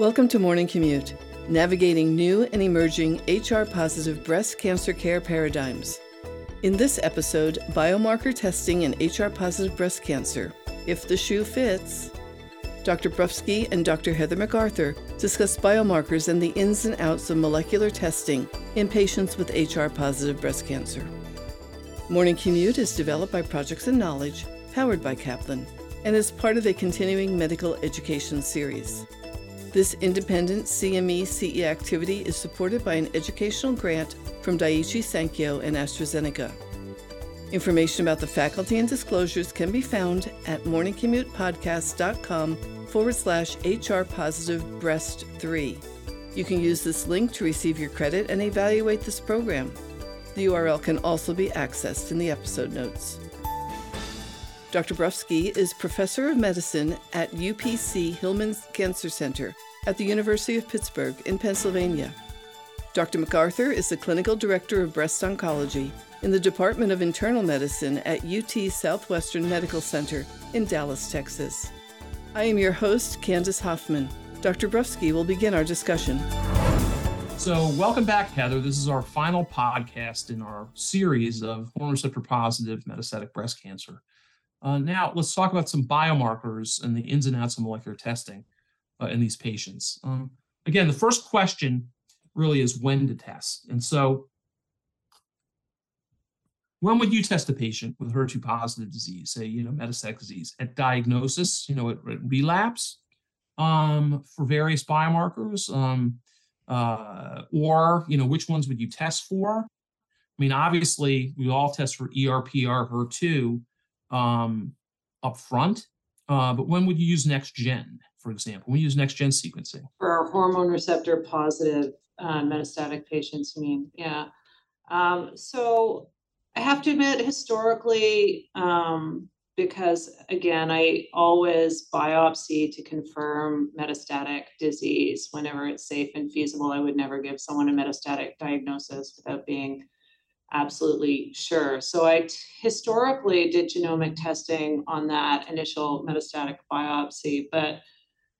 Welcome to Morning Commute, navigating new and emerging HR positive breast cancer care paradigms. In this episode, biomarker testing in HR positive breast cancer, if the shoe fits. Dr. Brufsky and Dr. Heather McArthur discuss biomarkers and the ins and outs of molecular testing in patients with HR positive breast cancer. Morning Commute is developed by Projects and Knowledge, powered by Kaplan, and is part of a continuing medical education series. This independent CME CE activity is supported by an educational grant from Daiichi Sankyo and AstraZeneca. Information about the faculty and disclosures can be found at morningcommutepodcast.com forward slash HR positive breast 3. You can use this link to receive your credit and evaluate this program. The URL can also be accessed in the episode notes. Dr. Brufsky is professor of medicine at UPMC Hillman Cancer Center at the University of Pittsburgh in Pennsylvania. Dr. McArthur is the clinical director of breast oncology in the Department of Internal Medicine at UT Southwestern Medical Center in Dallas, Texas. I am your host, Candace Hoffman. Dr. Brufsky will begin our discussion. So, welcome back, Heather. This is our final podcast in our series of hormone receptor positive metastatic breast cancer. Uh, now, let's talk about some biomarkers and the ins and outs of molecular testing uh, in these patients. Um, again, the first question really is when to test. And so, when would you test a patient with HER2 positive disease, say, you know, metastatic disease, at diagnosis, you know, at, at relapse um, for various biomarkers? Um, uh, or, you know, which ones would you test for? I mean, obviously, we all test for ERPR HER2 um, up front. Uh, but when would you use next gen, for example? We use next gen sequencing. For our hormone receptor positive uh, metastatic patients, you mean? Yeah. Um, so I have to admit, historically, um, because again, I always biopsy to confirm metastatic disease whenever it's safe and feasible. I would never give someone a metastatic diagnosis without being absolutely sure. So I t- historically did genomic testing on that initial metastatic biopsy, but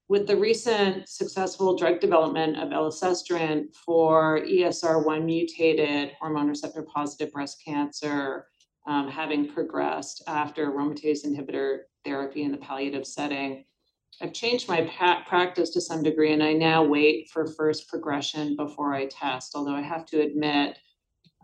with the recent successful drug development of elacestrant for ESR1 mutated hormone receptor positive breast cancer, um, having progressed after aromatase inhibitor therapy in the palliative setting, I've changed my pa- practice to some degree, and I now wait for first progression before I test. Although I have to admit,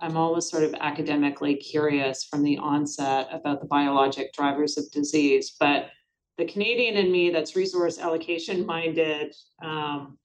I'm always sort of academically curious from the onset about the biologic drivers of disease. But the Canadian in me that's resource allocation minded um,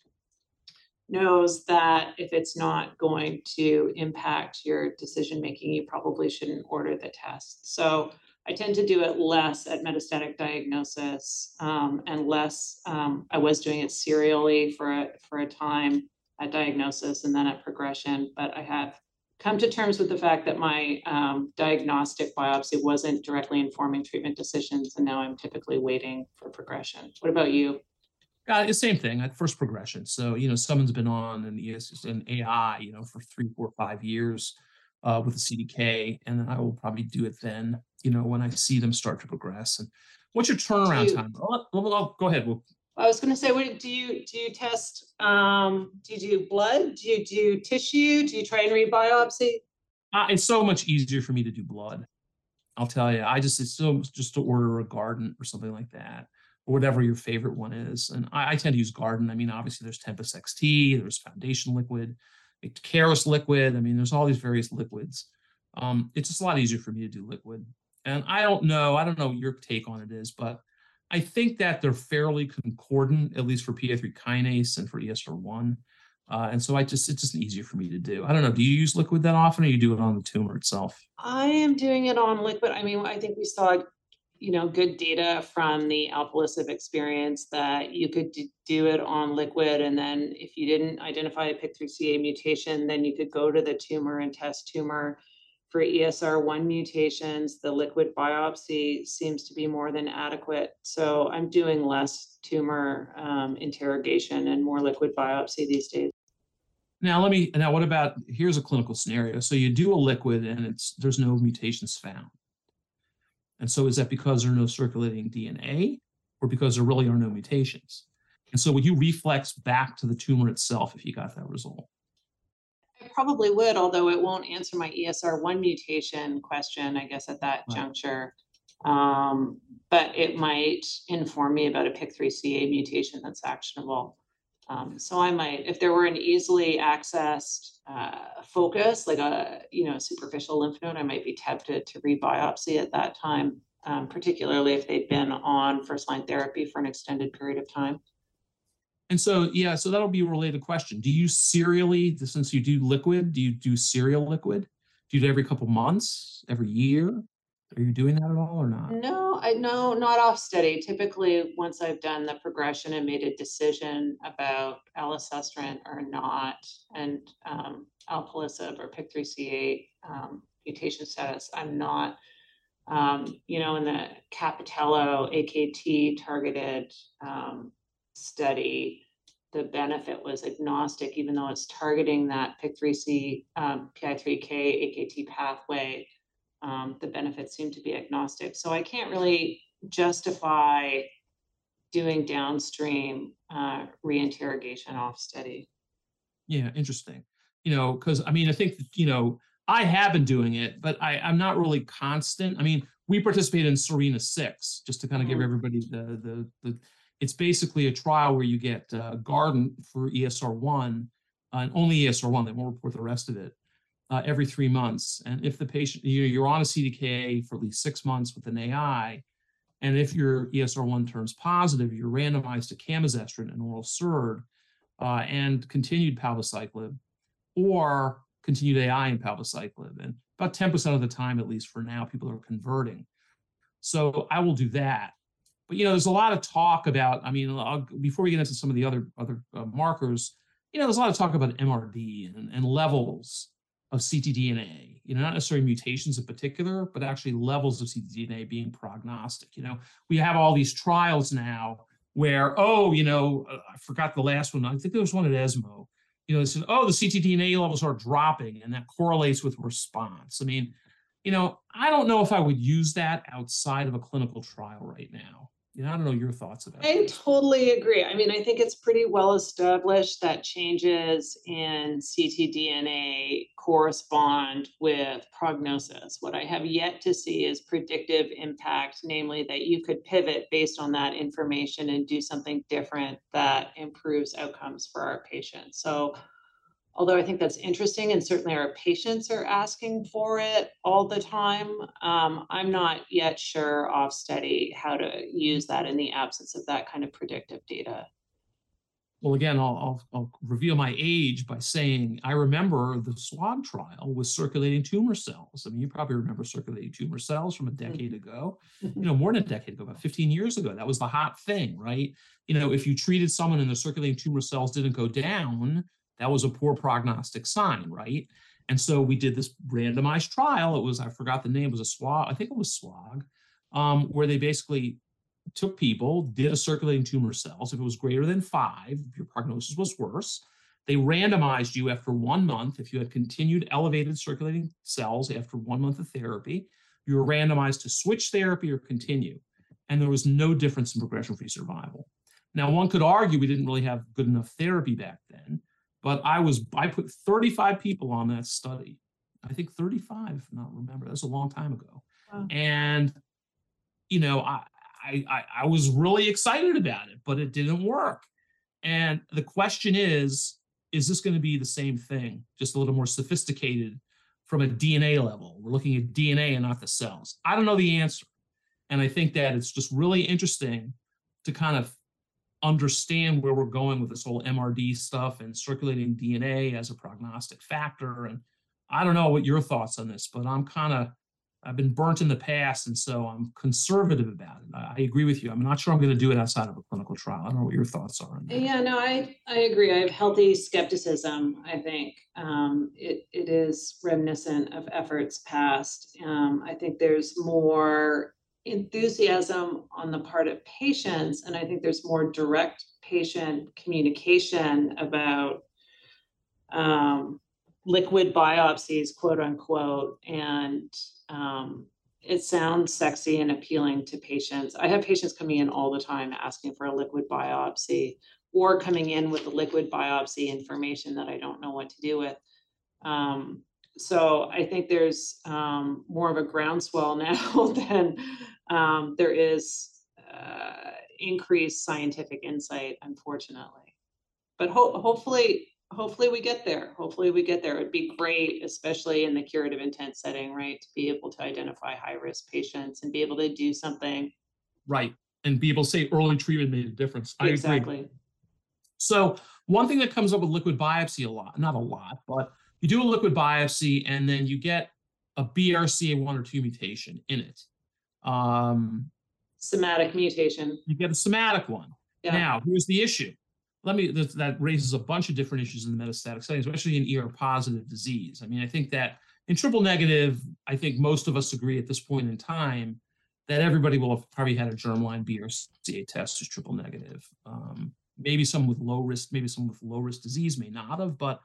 knows that if it's not going to impact your decision making, you probably shouldn't order the test. So I tend to do it less at metastatic diagnosis um, and less. Um, I was doing it serially for a, for a time at diagnosis and then at progression, but I have come to terms with the fact that my um, diagnostic biopsy wasn't directly informing treatment decisions, and now I'm typically waiting for progression. What about you? Uh, the same thing at first progression. So, you know, someone's been on an ES an AI, you know, for three, four, five years uh, with a CDK, and then I will probably do it then, you know, when I see them start to progress. And what's your turnaround you, time? I'll, I'll, I'll, go ahead. We'll, I was going to say, what do you do? You test? Um, do you do blood? Do you do tissue? Do you try and read biopsy? Uh, it's so much easier for me to do blood. I'll tell you. I just it's so just to order a Guardant or something like that, or whatever your favorite one is. And I, I tend to use Guardant. I mean, obviously there's Tempus XT, there's Foundation Liquid, Caris Liquid. I mean, there's all these various liquids. Um, it's just a lot easier for me to do liquid. And I don't know. I don't know what your take on it is, but I think that they're fairly concordant, at least for PI3 kinase and for ESR1. Uh, and so I just it's just easier for me to do. I don't know. Do you use liquid that often, or you do it on the tumor itself? I am doing it on liquid. I mean, I think we saw, you know, good data from the alpelisib experience that you could do it on liquid, and then if you didn't identify a PIK3CA mutation, then you could go to the tumor and test tumor for ESR1 mutations, the liquid biopsy seems to be more than adequate. So I'm doing less tumor um, interrogation and more liquid biopsy these days. Now let me now what about here's a clinical scenario. So you do a liquid and it's there's no mutations found. And so is that because there are no circulating DNA or because there really are no mutations? And so would you reflex back to the tumor itself if you got that result? Probably would, although it won't answer my ESR1 mutation question, I guess, at that Right. juncture. Um, but it might inform me about a PIK3CA mutation that's actionable. Um, so I might, if there were an easily accessed uh, focus, like a you know superficial lymph node, I might be tempted to rebiopsy at that time, um, particularly if they'd been on first line therapy for an extended period of time. And so, yeah, so that'll be a related question. Do you serially, since you do liquid, do you do serial liquid? Do you do it every couple months, every year? Are you doing that at all or not? No, I no, not off study. Typically, once I've done the progression and made a decision about elacestrant or not, and um, alpelisib or PIK3CA um, mutation status, I'm not, um, you know, in the Capitello AKT targeted um, study, the benefit was agnostic, even though it's targeting that PIK3C, um, PI3K, AKT pathway um, the benefits seem to be agnostic. So I can't really justify doing downstream uh, reinterrogation off study. Yeah, interesting. You know, because I mean, I think you know, I have been doing it, but I, I'm not really constant. I mean, we participate in Serena Six just to kind of give Mhm. everybody the the the. It's basically a trial where you get uh, Guardant for ESR one, uh, and only ESR one. They won't report the rest of it. Uh, every three months, and if the patient you know, you're on a CDKA for at least six months with an AI, and if your ESR1 turns positive, you're randomized to camizestrant and oral SERD uh, and continued palbociclib or continued AI and palbociclib. And about 10% of the time, at least for now, people are converting. So I will do that. But you know, there's a lot of talk about. I mean, I'll, before we get into some of the other other uh, markers, you know, there's a lot of talk about MRD and, and levels of ctDNA. You know, not necessarily mutations in particular, but actually levels of ctDNA being prognostic. You know, we have all these trials now where, oh, you know, I forgot the last one. I think there was one at ESMO. You know, they said, oh, the ctDNA levels are dropping, and that correlates with response. I mean, you know, I don't know if I would use that outside of a clinical trial right now. You know, I don't know your thoughts about it. I totally agree. I mean, I think it's pretty well established that changes in ctDNA correspond with prognosis. What I have yet to see is predictive impact, namely that you could pivot based on that information and do something different that improves outcomes for our patients. So, although I think that's interesting, and certainly our patients are asking for it all the time, um, I'm not yet sure off study how to use that in the absence of that kind of predictive data. Well, again, I'll, I'll, I'll reveal my age by saying I remember the SWOG trial with circulating tumor cells. I mean, you probably remember circulating tumor cells from a decade ago, you know, more than a decade ago, about 15 years ago. That was the hot thing, right? You know, if you treated someone and the circulating tumor cells didn't go down, that was a poor prognostic sign, right? And so we did this randomized trial. It was, I forgot the name, it was a SWOG, I think it was SWOG, um, where they basically took people, did a circulating tumor cells. If it was greater than five, your prognosis was worse, they randomized you after one month. If you had continued elevated circulating cells after one month of therapy, you were randomized to switch therapy or continue. And there was no difference in progression free survival. Now, one could argue we didn't really have good enough therapy back then, but I was, I put 35 people on that study. I think 35, if not remember, that's a long time ago. Wow. And, you know, I, I, I, I was really excited about it, but it didn't work. And the question is, is this going to be the same thing, just a little more sophisticated from a DNA level? We're looking at DNA and not the cells. I don't know the answer. And I think that it's just really interesting to kind of understand where we're going with this whole MRD stuff and circulating DNA as a prognostic factor. And I don't know what your thoughts on this, but I'm kind of I've been burnt in the past, and so I'm conservative about it. I, agree with you. I'm not sure I'm going to do it outside of a clinical trial. I don't know what your thoughts are on that. Yeah, no, I, I agree. I have healthy skepticism, I think. Um, it, it is reminiscent of efforts past. Um, I think there's more enthusiasm on the part of patients, and I think there's more direct patient communication about um, liquid biopsies, quote unquote, and um, it sounds sexy and appealing to patients. I have patients coming in all the time asking for a liquid biopsy. or coming in with the liquid biopsy information that I don't know what to do with. Um, so I think there's um, more of a groundswell now than um, there is uh, increased scientific insight, unfortunately. But ho- hopefully, hopefully we get there. Hopefully we get there. It'd be great, especially in the curative intent setting, right, to be able to identify high risk patients and be able to do something. Right. And be able to say early treatment made a difference. I exactly. agree. So one thing that comes up with liquid biopsy a lot, not a lot, but you do a liquid biopsy and then you get a BRCA1 or 2 mutation in it. Um, somatic mutation. You get a somatic one. Yeah. Now, here's the issue. Let me that, that raises a bunch of different issues in the metastatic setting, especially in ER positive disease. I mean, I think that in triple negative, I think most of us agree at this point in time that everybody will have probably had a germline BRCA test who's triple negative. Um, maybe some with low risk, maybe some with low risk disease may not have, but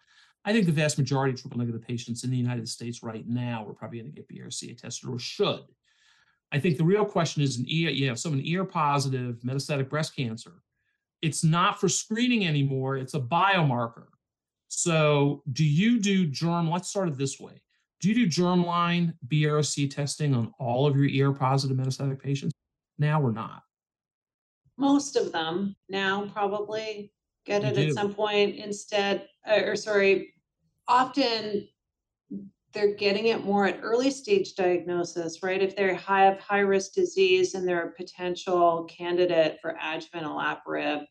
I think the vast majority of triple negative patients in the United States right now are probably going to get BRCA tested or should. I think the real question is an ER, you have someone ER positive metastatic breast cancer. It's not for screening anymore, it's a biomarker. So, do you do germ? Let's start it this way. Do you do germline BRCA testing on all of your ER positive metastatic patients now or not? Most of them now probably get it at some point instead, or sorry, often they're getting it more at early stage diagnosis, right? If they have high risk disease and they're a potential candidate for adjuvant olaparib.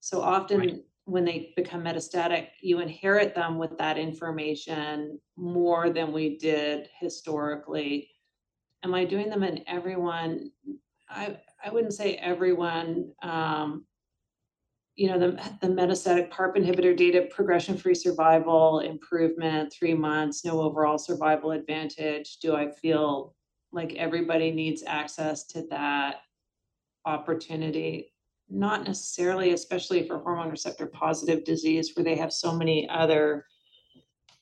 So often right. when they become metastatic, you inherit them with that information more than we did historically. Am I doing them in everyone? I, I wouldn't say everyone. Um, you know, the, the metastatic PARP inhibitor data, progression-free survival improvement, three months, no overall survival advantage. Do I feel like everybody needs access to that opportunity? Not necessarily, especially for hormone receptor positive disease, where they have so many other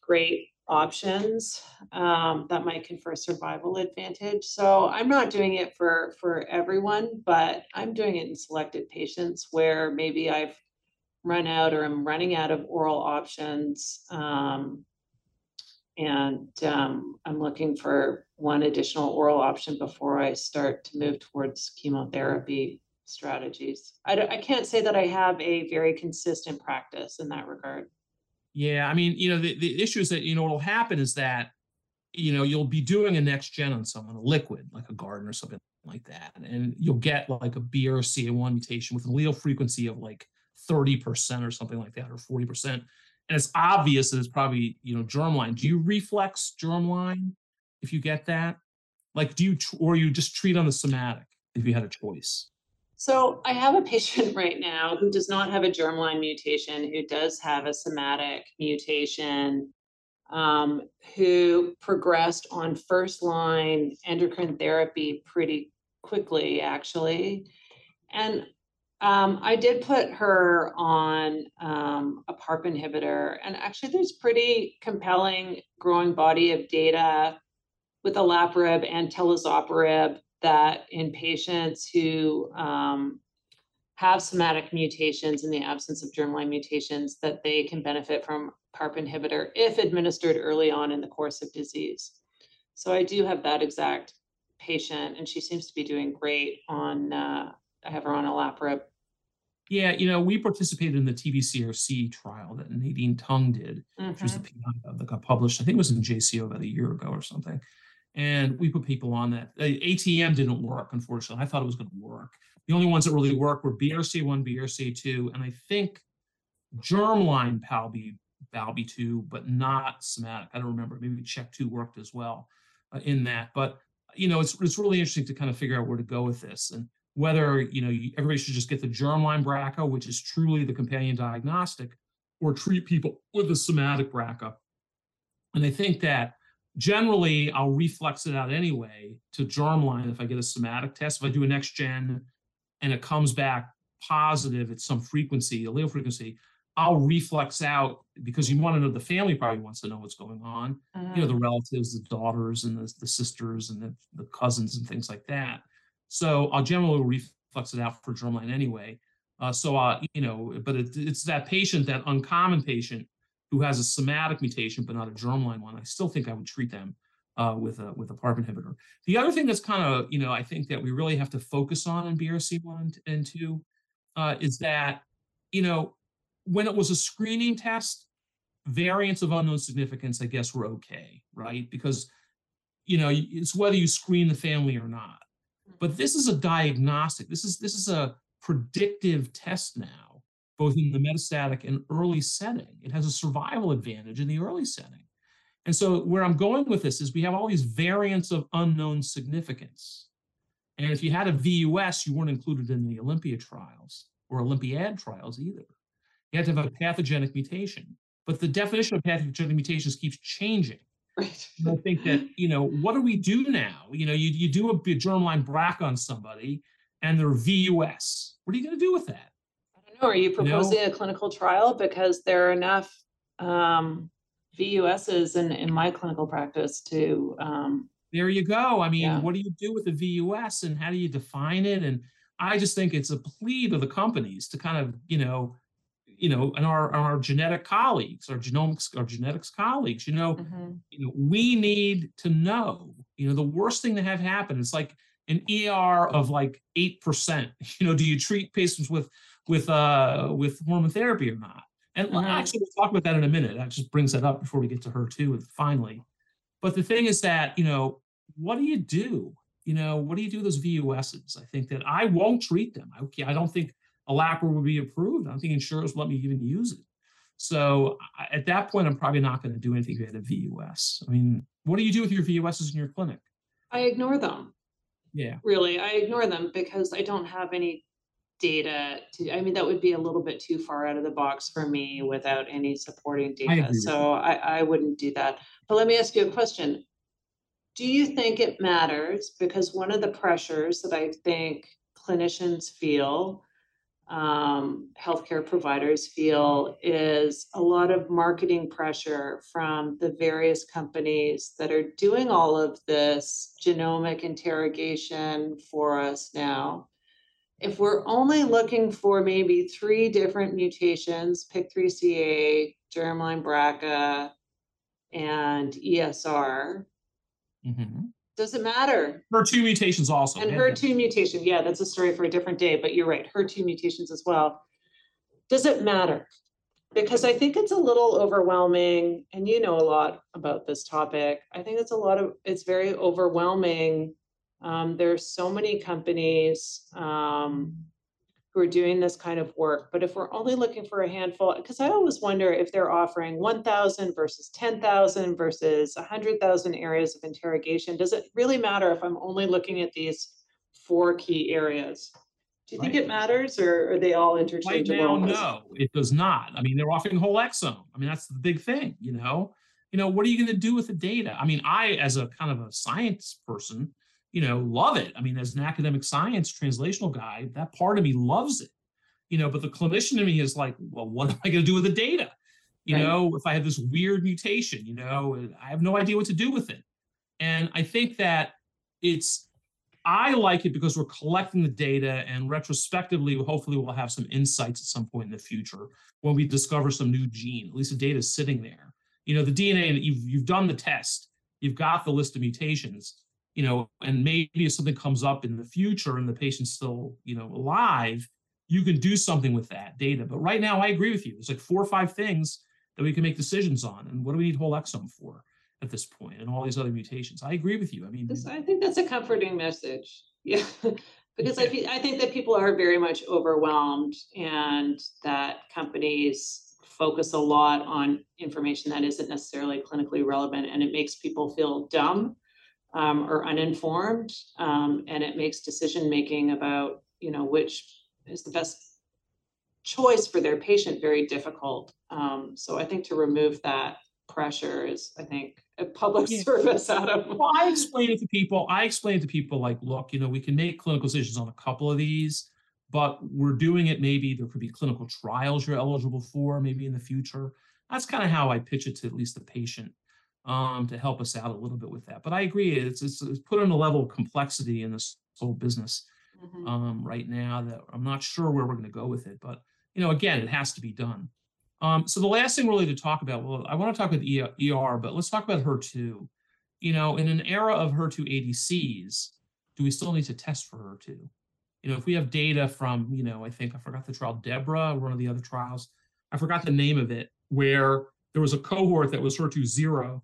great options um, that might confer survival advantage. So I'm not doing it for for everyone, but I'm doing it in selected patients where maybe I've run out or I'm running out of oral options. Um, and um, I'm looking for one additional oral option before I start to move towards chemotherapy strategies. I, I can't say that I have a very consistent practice in that regard. Yeah, I mean, you know, the, the issue is that, you know, what'll happen is that, you know, you'll be doing a next gen on someone, a liquid, like a Guardant or something like that. And you'll get like a BRCA1 mutation with an allele frequency of like 30% or something like that, or 40%. And it's obvious that it's probably, you know, germline. Do you reflex germline if you get that? Like, do you, or you just treat on the somatic if you had a choice? So I have a patient right now who does not have a germline mutation, who does have a somatic mutation, um, who progressed on first line endocrine therapy pretty quickly, actually. And um, I did put her on um, a PARP inhibitor, and actually, there's pretty compelling growing body of data with olaparib and talazoparib that in patients who um, have somatic mutations in the absence of germline mutations, that they can benefit from PARP inhibitor if administered early on in the course of disease. So I do have that exact patient, and she seems to be doing great on. Uh, I have her on olaparib. Yeah, you know, we participated in the TBCRC trial that Nadine Tung did, mm-hmm. which was the PI that got published. I think it was in JCO about a year ago or something and we put people on that. The ATM didn't work, unfortunately. I thought it was going to work. The only ones that really worked were BRCA1, BRCA2, and I think germline PALB, PALB2, but not somatic. I don't remember. Maybe CHEK2 worked as well uh, in that. But you know, it's it's really interesting to kind of figure out where to go with this and whether you know everybody should just get the germline BRCA, which is truly the companion diagnostic, or treat people with a somatic BRCA. And I think that generally I'll reflex it out anyway to germline if I get a somatic test. If I do a next gen and it comes back positive at some frequency, allele frequency, I'll reflex out because you want to know the family probably wants to know what's going on. Uh-huh. You know, the mm. relatives, the daughters and the, the sisters and the, the cousins and things like that. So I'll generally reflex it out for germline anyway. Uh, so, uh, you know, but it, it's that patient, that uncommon patient who has a somatic mutation but not a germline one. I still think I would treat them uh, with a with a PARP inhibitor. The other thing that's kind of, you know, I think that we really have to focus on in BRCA1 and 2 uh, is that, you know, when it was a screening test, variants of unknown significance, I guess, were okay, right? Because, you know, it's whether you screen the family or not. But this is a diagnostic. This is this is a predictive test now, both in the metastatic and early setting. It has a survival advantage in the early setting. And so where I'm going with this is we have all these variants of unknown significance. And if you had a VUS, you weren't included in the Olympia trials or Olympiad trials either. You had to have a pathogenic mutation. But the definition of pathogenic mutations keeps changing. Right. I think that, you know, what do we do now? You know, you, you do a germline BRCA on somebody and they're VUS. What are you going to do with that? I don't know. Are you proposing know? a clinical trial? Because there are enough um, VUSs in, in my clinical practice to. Um, there you go. I mean, yeah. what do you do with a VUS and how do you define it? And I just think it's a plea to the companies to kind of, you know, you know, and our our genetic colleagues, our genomics, our genetics colleagues, you know, mm-hmm. you know, we need to know, you know, the worst thing to have happen is like an ER of like eight percent. You know, do you treat patients with with uh with hormone therapy or not? And mm-hmm. actually, we'll talk about that in a minute. That just brings that up before we get to HER2. With finally, but the thing is that you know, what do you do? You know, what do you do with those VUSs? I think that I won't treat them. I, I don't think olaparib would be approved. I don't think insurers will let me even use it. So at that point, I'm probably not going to do anything if you had a VUS. I mean, what do you do with your VUSs in your clinic? I ignore them. Yeah. Really, I ignore them because I don't have any data to I mean that would be a little bit too far out of the box for me without any supporting data. So I, I wouldn't do that. But let me ask you a question. Do you think it matters? Because one of the pressures that I think clinicians feel um, healthcare providers feel is a lot of marketing pressure from the various companies that are doing all of this genomic interrogation for us now. If we're only looking for maybe three different mutations, PIK3CA, germline BRCA, and ESR, mm-hmm doesn't matter. HER2 mutations also. And HER2 mutation, yeah, that's a story for a different day, but you're right, HER2 mutations as well. Does it matter? Because I think it's a little overwhelming, and you know a lot about this topic. I think it's a lot of, it's very overwhelming. Um, there's so many companies. Um, who are doing this kind of work. But if we're only looking for a handful, because I always wonder if they're offering 1,000 versus 10,000 versus 100,000 areas of interrogation, does it really matter if I'm only looking at these four key areas? Do you right. think it matters or are they all interchangeable? Right now, no, it does not. I mean, they're offering whole exome. I mean, that's the big thing, you know? You know, what are you going to do with the data? I mean, I, as a kind of a science person, you know, love it. I mean, as an academic science translational guy, that part of me loves it, you know, but the clinician in me is like, well, what am I going to do with the data? You right. know, if I have this weird mutation, you know, I have no idea what to do with it. And I think that it's, I like it because we're collecting the data and retrospectively, hopefully, we'll have some insights at some point in the future when we discover some new gene. At least the data is sitting there. You know, the DNA, you've, you've done the test, you've got the list of mutations you know, and maybe if something comes up in the future and the patient's still, you know, alive, you can do something with that data. But right now, I agree with you. There's like four or five things that we can make decisions on. And what do we need whole exome for at this point and all these other mutations? I agree with you. I mean, I think that's a comforting message. Yeah. because I, I think that people are very much overwhelmed and that companies focus a lot on information that isn't necessarily clinically relevant and it makes people feel dumb um, or uninformed, um, and it makes decision making about you know which is the best choice for their patient very difficult. Um, so I think to remove that pressure is, I think, a public yeah. service out of. Well, I explain it to people. I explain to people like, look, you know, we can make clinical decisions on a couple of these, but we're doing it. Maybe there could be clinical trials you're eligible for, maybe in the future. That's kind of how I pitch it to at least the patient um, to help us out a little bit with that. But I agree, it's, it's, it's put on a level of complexity in this whole business Mhm. um, right now that I'm not sure where we're going to go with it. But you know, again, it has to be done. Um, so the last thing really to talk about, well, I want to talk about ER, but let's talk about HER2. You know, in an era of HER2 ADCs, do we still need to test for HER2? You know, if we have data from, you know, I think I forgot the trial Deborah, one of the other trials, I forgot the name of it, where there was a cohort that was HER2 zero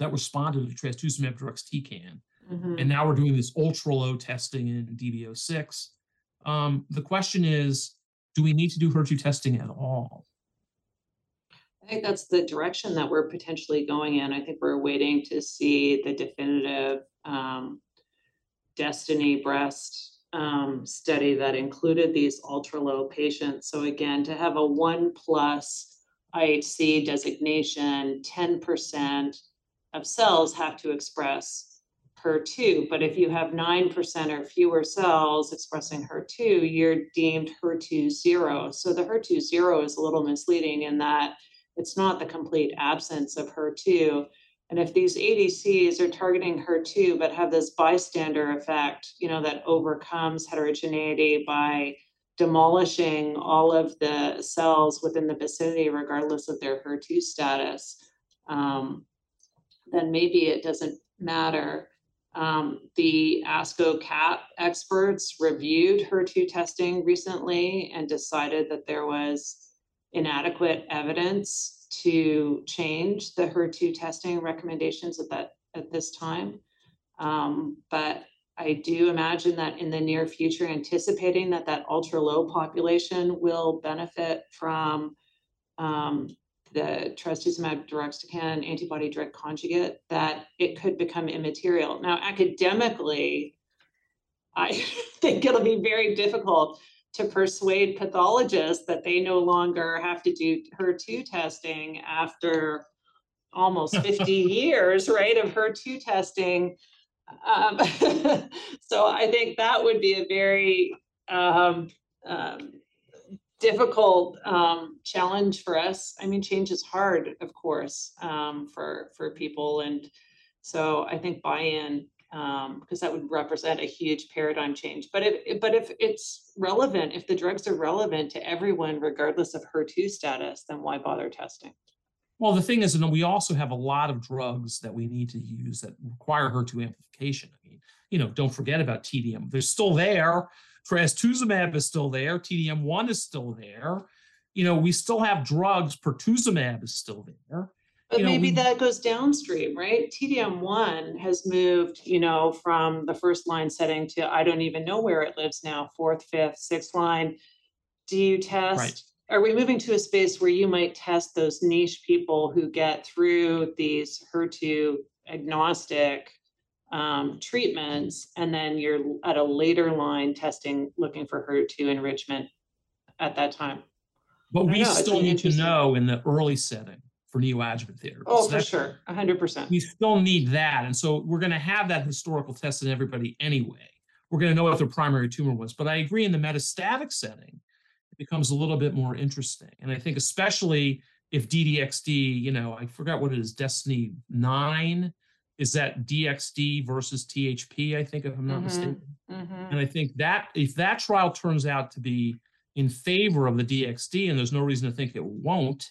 that responded to trastuzumab deruxtecan Mhm. and now we're doing this ultra low testing in DB06. Um, the question is, do we need to do HER2 testing at all? I think that's the direction that we're potentially going in. I think we're waiting to see the definitive um, Destiny breast um, study that included these ultra low patients. So again, to have a one plus IHC designation, ten percent of cells have to express HER2. But if you have nine percent or fewer cells expressing HER2, you're deemed HER2 zero. So the HER2 zero is a little misleading in that it's not the complete absence of HER2. And if these ADCs are targeting HER2 but have this bystander effect, you know, that overcomes heterogeneity by demolishing all of the cells within the vicinity, regardless of their HER2 status, um, then maybe it doesn't matter. Um, the ASCO CAP experts reviewed HER2 testing recently and decided that there was inadequate evidence to change the HER2 testing recommendations at that at this time. Um, but I do imagine that in the near future, anticipating that that ultra low population will benefit from um, the trastuzumab deruxtecan antibody drug conjugate, that it could become immaterial. Now, academically, I think it'll be very difficult to persuade pathologists that they no longer have to do HER2 testing after almost 50 years, right, of HER2 testing. Um, so I think that would be a very um, um, difficult um, challenge for us. I mean, change is hard, of course, um, for for people, and so I think buy-in because that would represent a huge paradigm change. But if but if it's relevant, if the drugs are relevant to everyone, regardless of HER2 status, then why bother testing? Well, the thing is, and we also have a lot of drugs that we need to use that require HER2 amplification. I mean, you know, don't forget about TDM. They're still there. Trastuzumab is still there. TDM1 is still there. You know, we still have drugs. Pertuzumab is still there. But You know, maybe we- that goes downstream, right? TDM one has moved, you know, from the first line setting to I don't even know where it lives now, fourth, fifth, sixth line. Do you test? Are we moving to a space where you might test those niche people who get through these HER2 agnostic um, treatments, and then you're at a later line testing, looking for HER2 enrichment at that time? But we know, still need to know in the early setting for neoadjuvant therapy. Oh, So for sure, hundred percent. we still need that. And so we're going to have that historical test in everybody anyway. We're going to know what their primary tumor was. But I agree in the metastatic setting, it becomes a little bit more interesting. And I think especially if DDXD, you know, I forgot what it is, Destiny 9, is that DXD versus THP, I think, if I'm not Mhm. mistaken. Mhm. And I think that if that trial turns out to be in favor of the DXD, and there's no reason to think it won't,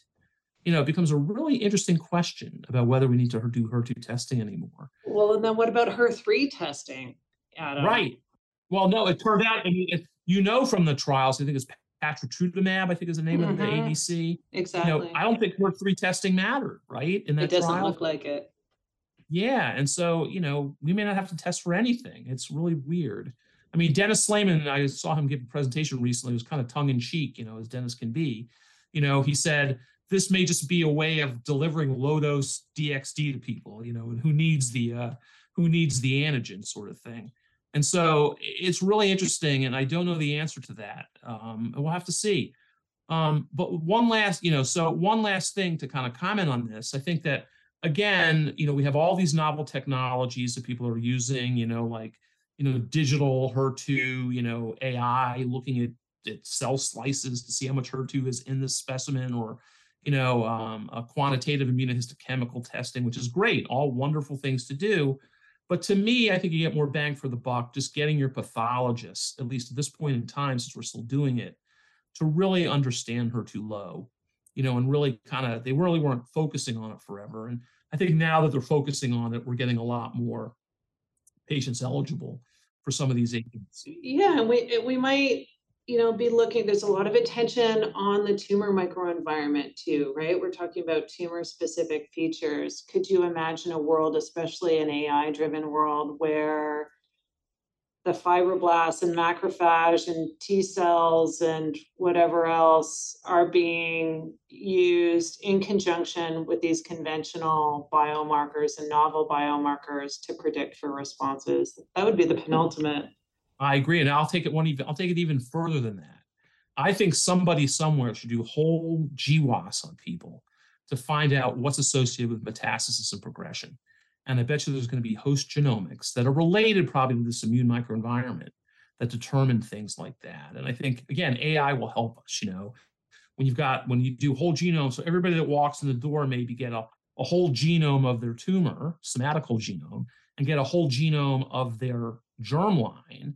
you know, it becomes a really interesting question about whether we need to do HER2 testing anymore. Well, and then what about HER3 testing? Adam? Right. Well, no, it turned out, I mean, it, you know, from the trials, I think it's patritumab, I think is the name of the Mhm. ADC. You Exactly. know, I don't think HER3 testing mattered, right? In that It doesn't trial. look like it. Yeah, and so you know we may not have to test for anything. It's really weird. I mean, Dennis Slamon, I saw him give a presentation recently. It was kind of tongue in cheek, you know, as Dennis can be. You know, he said this may just be a way of delivering low dose DXD to people. You know, and who needs the uh, who needs the antigen sort of thing. And so it's really interesting, and I don't know the answer to that. Um, we'll have to see. Um, but one last, you know, so one last thing to kind of comment on this. I think that again, you know, we have all these novel technologies that people are using, you know, like, you know, digital HER2, you know, AI looking at, at cell slices to see how much HER2 is in the specimen or, you know, um, a quantitative immunohistochemical testing, which is great, all wonderful things to do. But to me, I think you get more bang for the buck just getting your pathologist, at least at this point in time, since we're still doing it, to really understand HER2 low, you know, and really kind of, they really weren't focusing on it forever. And I think now that they're focusing on it, we're getting a lot more patients eligible for some of these agents. Yeah, and we, we might you know, be looking, there's a lot of attention on the tumor microenvironment too, right? We're talking about tumor specific features. Could you imagine a world, especially an AI driven world, where the fibroblasts and macrophage and T cells and whatever else are being used in conjunction with these conventional biomarkers and novel biomarkers to predict for responses? That would be the penultimate I agree, and I'll take it one even. I'll take it even further than that. I think somebody somewhere should do whole GWAS on people to find out what's associated with metastasis and progression. And I bet you there's going to be host genomics that are related probably to this immune microenvironment that determine things like that. And I think again, AI will help us. You know, when you've got when you do whole genome, so everybody that walks in the door maybe get a, a whole genome of their tumor, somatical genome, and get a whole genome of their germline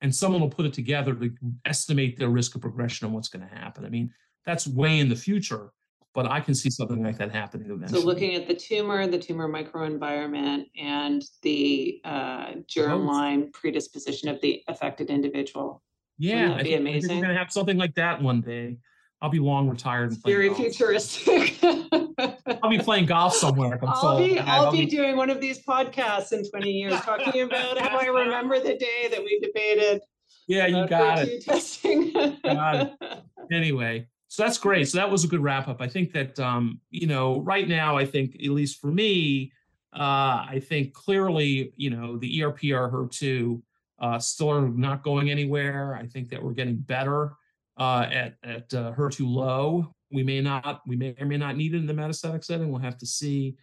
and someone will put it together to estimate their risk of progression and what's going to happen. I mean, that's way in the future, but I can see something like that happening eventually. So looking at the tumor, the tumor microenvironment, and the uh, germline predisposition of the affected individual. Yeah, I think, I think we're going to have something like that one day. I'll be long retired and very golf. futuristic. I'll be playing golf somewhere. I'll be I'll, I'll be, be doing one of these podcasts in 20 years talking about how I remember the day that we debated. Yeah, you got it. Testing. got it. Anyway, so that's great. So that was a good wrap up. I think that um, you know, right now, I think at least for me, uh, I think clearly, you know, the ERPR HER2 uh, still are not going anywhere. I think that we're getting better uh, at at uh, HER2 low. We may not, we may or may not need it in the metastatic setting. We'll have to see.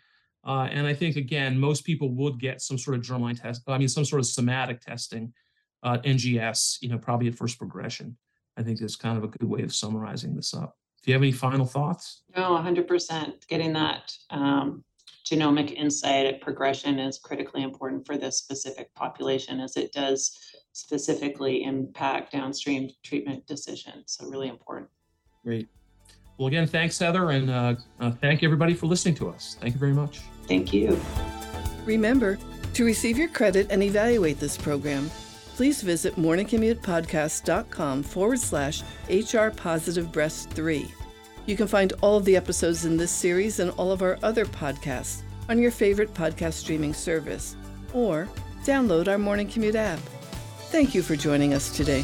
Uh, and I think again, most people would get some sort of germline test. I mean, some sort of somatic testing, uh, NGS. You know, probably at first progression. I think is kind of a good way of summarizing this up. Do you have any final thoughts? No, 100%. Getting that um, genomic insight at progression is critically important for this specific population as it does specifically impact downstream treatment decisions. So, really important. Great. Well, again, thanks, Heather, and uh, uh, thank everybody for listening to us. Thank you very much. Thank you. Remember, to receive your credit and evaluate this program, please visit morningcommutepodcast.com forward slash HR Positive Breast 3. You can find all of the episodes in this series and all of our other podcasts on your favorite podcast streaming service or download our Morning Commute app. Thank you for joining us today.